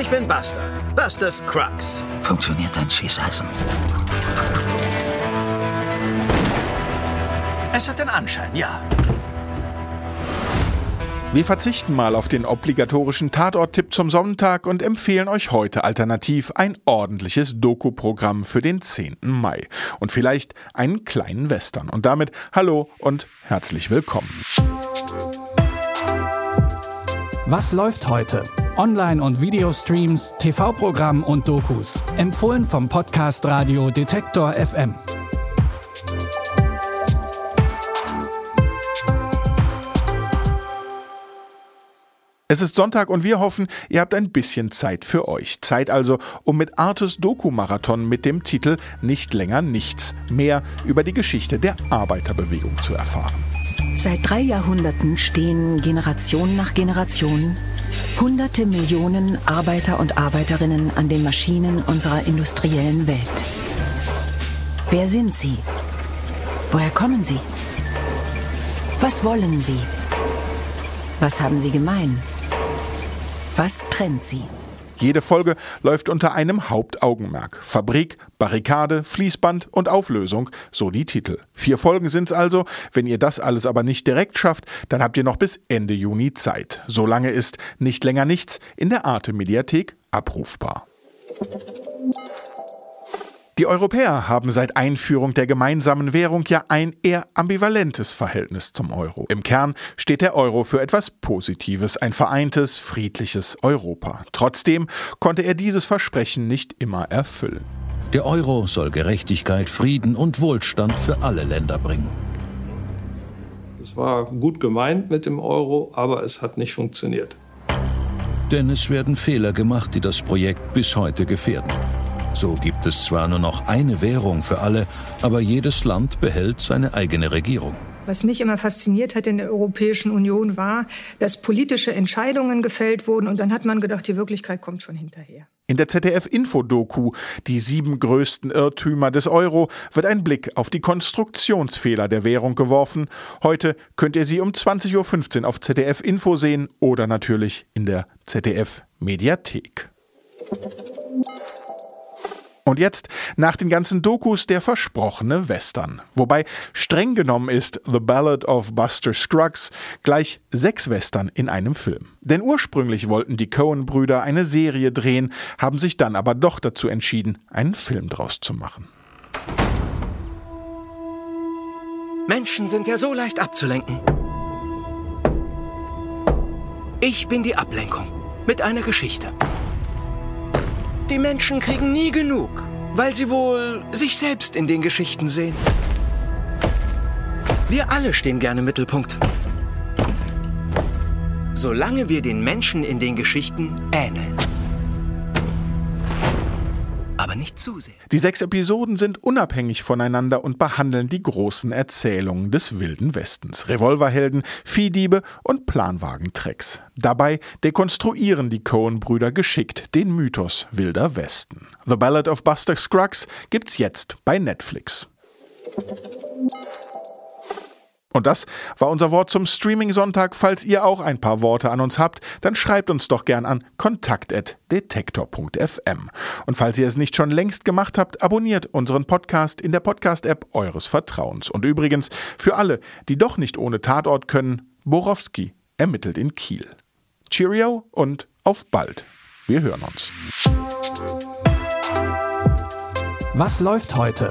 Ich bin Buster. Buster Scruggs. Funktioniert dein Schießeisen? Es hat den Anschein, ja. Wir verzichten mal auf den obligatorischen Tatort-Tipp zum Sonntag und empfehlen euch heute alternativ ein ordentliches Doku-Programm für den 10. Mai. Und vielleicht einen kleinen Western. Und damit hallo und herzlich willkommen. Was läuft heute? Online- und Videostreams, TV-Programm und Dokus. Empfohlen vom Podcast Radio Detektor FM. Es ist Sonntag und wir hoffen, ihr habt ein bisschen Zeit für euch. Zeit also, um mit Artes Doku-Marathon mit dem Titel Nicht länger nichts mehr über die Geschichte der Arbeiterbewegung zu erfahren. Seit drei Jahrhunderten stehen Generation nach Generation hunderte Millionen Arbeiter und Arbeiterinnen an den Maschinen unserer industriellen Welt. Wer sind sie? Woher kommen sie? Was wollen sie? Was haben sie gemein? Was trennt sie? Jede Folge läuft unter einem Hauptaugenmerk. Fabrik, Barrikade, Fließband und Auflösung, so die Titel. Vier Folgen sind's also. Wenn ihr das alles aber nicht direkt schafft, dann habt ihr noch bis Ende Juni Zeit. Solange ist nicht länger nichts in der Arte Mediathek abrufbar. Die Europäer haben seit Einführung der gemeinsamen Währung ja ein eher ambivalentes Verhältnis zum Euro. Im Kern steht der Euro für etwas Positives, ein vereintes, friedliches Europa. Trotzdem konnte er dieses Versprechen nicht immer erfüllen. Der Euro soll Gerechtigkeit, Frieden und Wohlstand für alle Länder bringen. Es war gut gemeint mit dem Euro, aber es hat nicht funktioniert. Denn es werden Fehler gemacht, die das Projekt bis heute gefährden. So gibt es zwar nur noch eine Währung für alle, aber jedes Land behält seine eigene Regierung. Was mich immer fasziniert hat in der Europäischen Union war, dass politische Entscheidungen gefällt wurden und dann hat man gedacht, die Wirklichkeit kommt schon hinterher. In der ZDF-Info-Doku Die sieben größten Irrtümer des Euro wird ein Blick auf die Konstruktionsfehler der Währung geworfen. Heute könnt ihr sie um 20.15 Uhr auf ZDF-Info sehen oder natürlich in der ZDF-Mediathek. Und jetzt, nach den ganzen Dokus, der versprochene Western. Wobei streng genommen ist The Ballad of Buster Scruggs gleich sechs Western in einem Film. Denn ursprünglich wollten die Coen-Brüder eine Serie drehen, haben sich dann aber doch dazu entschieden, einen Film draus zu machen. Menschen sind ja so leicht abzulenken. Ich bin die Ablenkung mit einer Geschichte. Die Menschen kriegen nie genug, weil sie wohl sich selbst in den Geschichten sehen. Wir alle stehen gerne im Mittelpunkt. Solange wir den Menschen in den Geschichten ähneln. Aber nicht zu sehr. Die sechs Episoden sind unabhängig voneinander und behandeln die großen Erzählungen des Wilden Westens. Revolverhelden, Viehdiebe und Planwagentrecks. Dabei dekonstruieren die Coen-Brüder geschickt den Mythos Wilder Westen. The Ballad of Buster Scruggs gibt's jetzt bei Netflix. Und das war unser Wort zum Streaming-Sonntag. Falls ihr auch ein paar Worte an uns habt, dann schreibt uns doch gern an kontakt.detektor.fm. Und falls ihr es nicht schon längst gemacht habt, abonniert unseren Podcast in der Podcast-App eures Vertrauens. Und übrigens, für alle, die doch nicht ohne Tatort können, Borowski ermittelt in Kiel. Cheerio und auf bald. Wir hören uns. Was läuft heute?